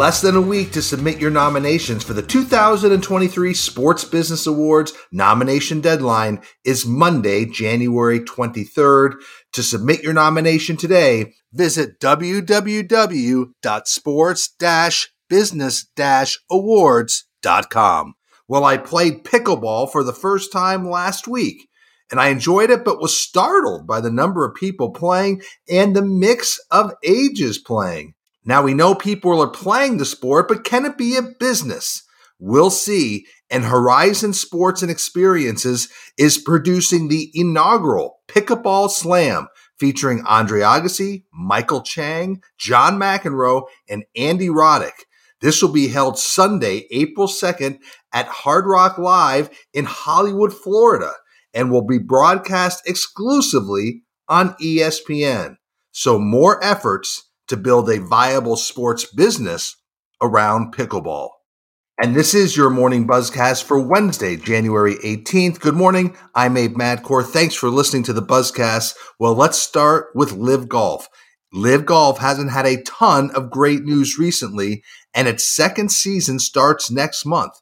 Less than a week to submit your nominations for the 2023 Sports Business Awards nomination deadline is Monday, January 23rd. To submit your nomination today, visit www.sports-business-awards.com. Well, I played pickleball for the first time last week and I enjoyed it, but was startled by the number of people playing and the mix of ages playing. Now we know people are playing the sport, but can it be a business? We'll see. And Horizon Sports and Experiences is producing the inaugural Pickleball Slam featuring Andre Agassi, Michael Chang, John McEnroe, and Andy Roddick. This will be held Sunday, April 2nd at Hard Rock Live in Hollywood, Florida, and will be broadcast exclusively on ESPN. So more efforts to build a viable sports business around pickleball. And this is your morning buzzcast for Wednesday, January 18th. Good morning. I'm Abe Madkour. Thanks for listening to the buzzcast. Well, let's start with LIV Golf. LIV Golf hasn't had a ton of great news recently, and its second season starts next month.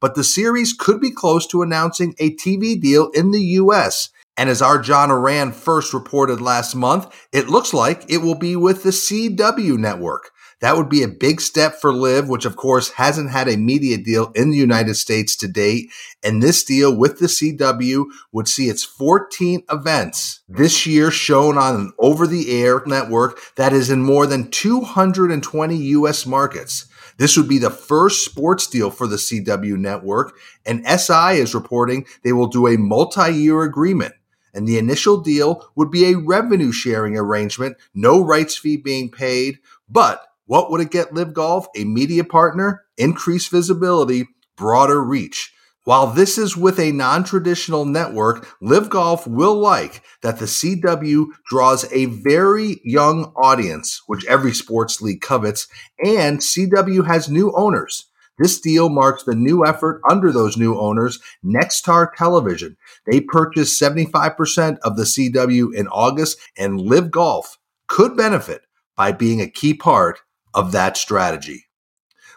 But the series could be close to announcing a TV deal in the US. And as our John Ourand first reported last month, it looks like it will be with the CW network. That would be a big step for LIV, which of course hasn't had a media deal in the United States to date. And this deal with the CW would see its 14 events this year shown on an over the air network that is in more than 220 US markets. This would be the first sports deal for the CW network, and SI is reporting they will do a multi year agreement and the initial deal would be a revenue sharing arrangement, no rights fee being paid. But what would it get LIV Golf? A media partner, increased visibility, broader reach. While this is with a non traditional network, LIV Golf will like that the CW draws a very young audience, which every sports league covets, and CW has new owners. This deal marks the new effort under those new owners, Nexstar Television. They purchased 75% of the CW in August, and LIV Golf could benefit by being a key part of that strategy.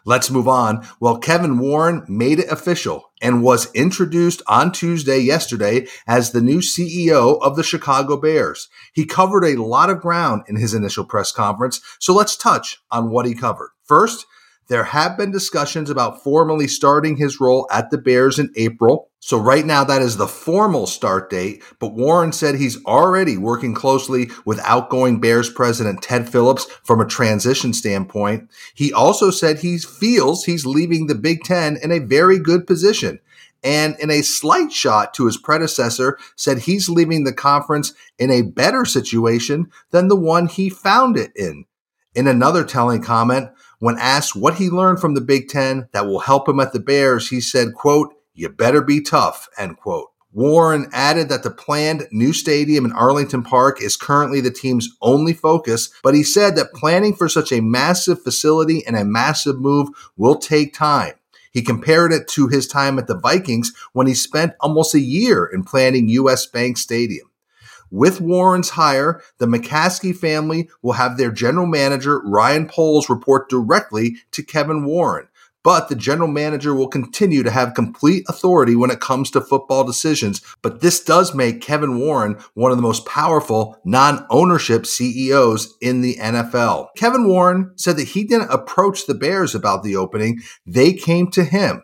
Let's move on. Well, Kevin Warren made it official and was introduced on Tuesday, yesterday, as the new CEO of the Chicago Bears. He covered a lot of ground in his initial press conference, so let's touch on what he covered. First, there have been discussions about formally starting his role at the Bears in April. So right now that is the formal start date, but Warren said he's already working closely with outgoing Bears president Ted Phillips from a transition standpoint. He also said he feels he's leaving the Big 10 in a very good position. And in a slight shot to his predecessor, said he's leaving the conference in a better situation than the one he found it in. In another telling comment, when asked what he learned from the Big Ten that will help him at the Bears, he said, quote, you better be tough, end quote. Warren added that the planned new stadium in Arlington Park is currently the team's only focus, but he said that planning for such a massive facility and a massive move will take time. He compared it to his time at the Vikings when he spent almost a year in planning US Bank Stadium. With Warren's hire, the McCaskey family will have their general manager, Ryan Poles, report directly to Kevin Warren. But the general manager will continue to have complete authority when it comes to football decisions. But this does make Kevin Warren one of the most powerful non ownership CEOs in the NFL. Kevin Warren said that he didn't approach the Bears about the opening, they came to him.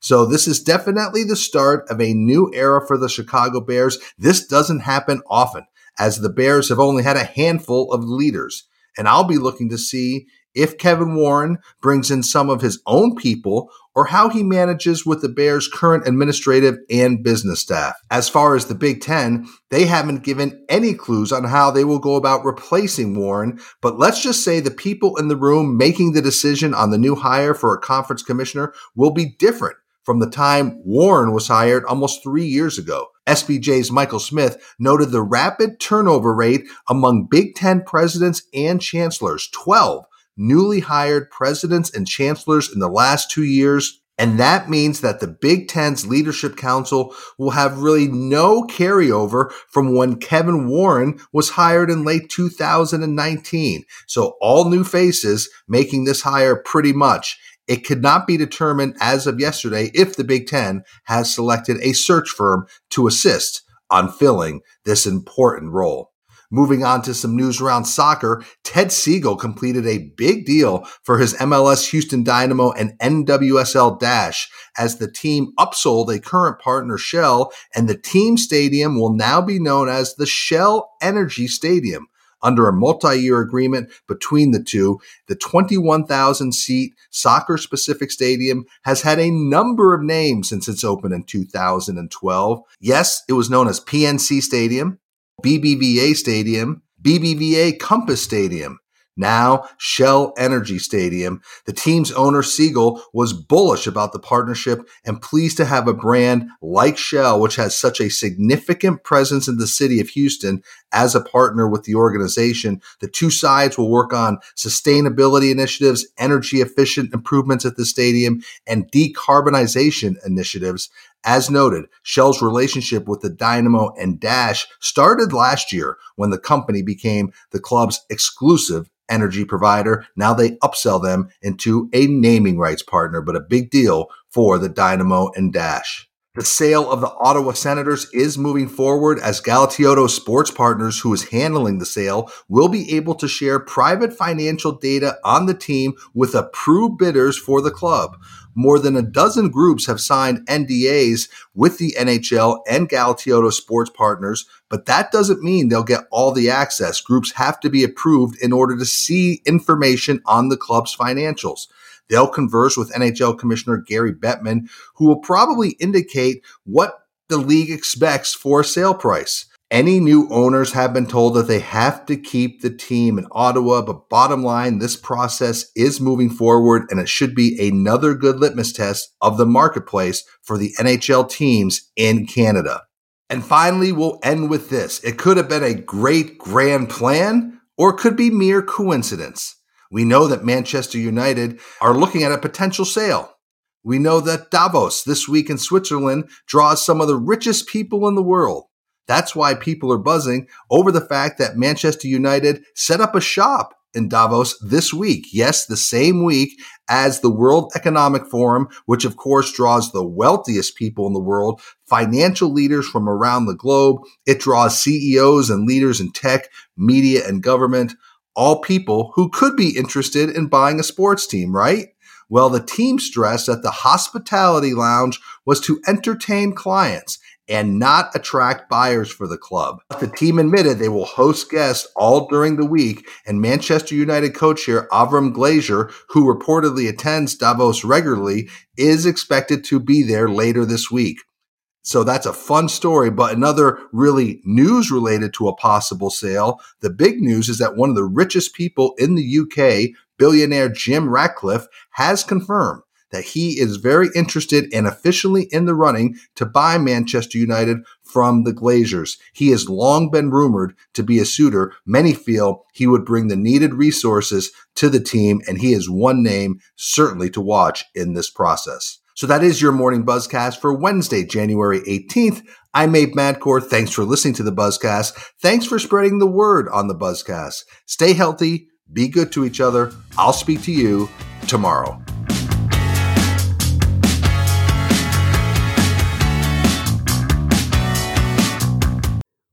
So this is definitely the start of a new era for the Chicago Bears. This doesn't happen often as the Bears have only had a handful of leaders. And I'll be looking to see if Kevin Warren brings in some of his own people or how he manages with the Bears' current administrative and business staff. As far as the Big Ten, they haven't given any clues on how they will go about replacing Warren, but let's just say the people in the room making the decision on the new hire for a conference commissioner will be different from the time Warren was hired almost three years ago. SBJ's Michael Smith noted the rapid turnover rate among Big Ten presidents and chancellors 12 newly hired presidents and chancellors in the last two years. And that means that the Big Ten's Leadership Council will have really no carryover from when Kevin Warren was hired in late 2019. So all new faces making this hire pretty much. It could not be determined as of yesterday if the Big Ten has selected a search firm to assist on filling this important role. Moving on to some news around soccer, Ted Segal completed a big deal for his MLS Houston Dynamo and NWSL Dash as the team upsold a current partner Shell and the team stadium will now be known as the Shell Energy Stadium. Under a multi-year agreement between the two, the 21,000 seat soccer specific stadium has had a number of names since its open in 2012. Yes, it was known as PNC Stadium, BBVA Stadium, BBVA Compass Stadium, now Shell Energy Stadium. The team's owner, Segal, was bullish about the partnership and pleased to have a brand like Shell, which has such a significant presence in the city of Houston, as a partner with the organization. The two sides will work on sustainability initiatives, energy efficient improvements at the stadium, and decarbonization initiatives. As noted, Shell's relationship with the Dynamo and Dash started last year when the company became the club's exclusive energy provider. Now they upsell them into a naming rights partner, but a big deal for the Dynamo and Dash. The sale of the Ottawa Senators is moving forward as Galatioto Sports Partners, who is handling the sale, will be able to share private financial data on the team with approved bidders for the club. More than a dozen groups have signed NDAs with the NHL and Galatioto Sports Partners, but that doesn't mean they'll get all the access. Groups have to be approved in order to see information on the club's financials. They'll converse with NHL Commissioner Gary Bettman, who will probably indicate what the league expects for a sale price. Any new owners have been told that they have to keep the team in Ottawa, but bottom line, this process is moving forward and it should be another good litmus test of the marketplace for the NHL teams in Canada. And finally, we'll end with this. It could have been a great grand plan or it could be mere coincidence. We know that Manchester United are looking at a potential sale. We know that Davos this week in Switzerland draws some of the richest people in the world. That's why people are buzzing over the fact that Manchester United set up a shop in Davos this week. Yes, the same week as the World Economic Forum, which of course draws the wealthiest people in the world, financial leaders from around the globe. It draws CEOs and leaders in tech, media, and government all people who could be interested in buying a sports team, right? Well, the team stressed that the hospitality lounge was to entertain clients and not attract buyers for the club. The team admitted they will host guests all during the week, and Manchester United coach here, Avram Glazer, who reportedly attends Davos regularly, is expected to be there later this week. So that's a fun story, but another really news related to a possible sale. The big news is that one of the richest people in the UK, billionaire Jim Ratcliffe, has confirmed that he is very interested and officially in the running to buy Manchester United from the Glazers. He has long been rumored to be a suitor. Many feel he would bring the needed resources to the team, and he is one name certainly to watch in this process. So that is your morning buzzcast for Wednesday, January 18th. I'm Abe Madkour. Thanks for listening to the buzzcast. Thanks for spreading the word on the buzzcast. Stay healthy, be good to each other. I'll speak to you tomorrow.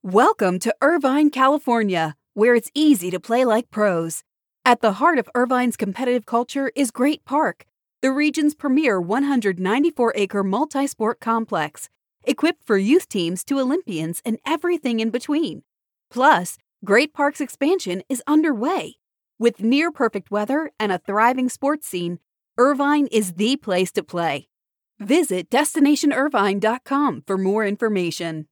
Welcome to Irvine, California, where it's easy to play like pros. At the heart of Irvine's competitive culture is Great Park the region's premier 194 acre multi sport complex, equipped for youth teams to Olympians and everything in between. Plus, Great Park's expansion is underway. With near perfect weather and a thriving sports scene, Irvine is the place to play. Visit destinationirvine.com for more information.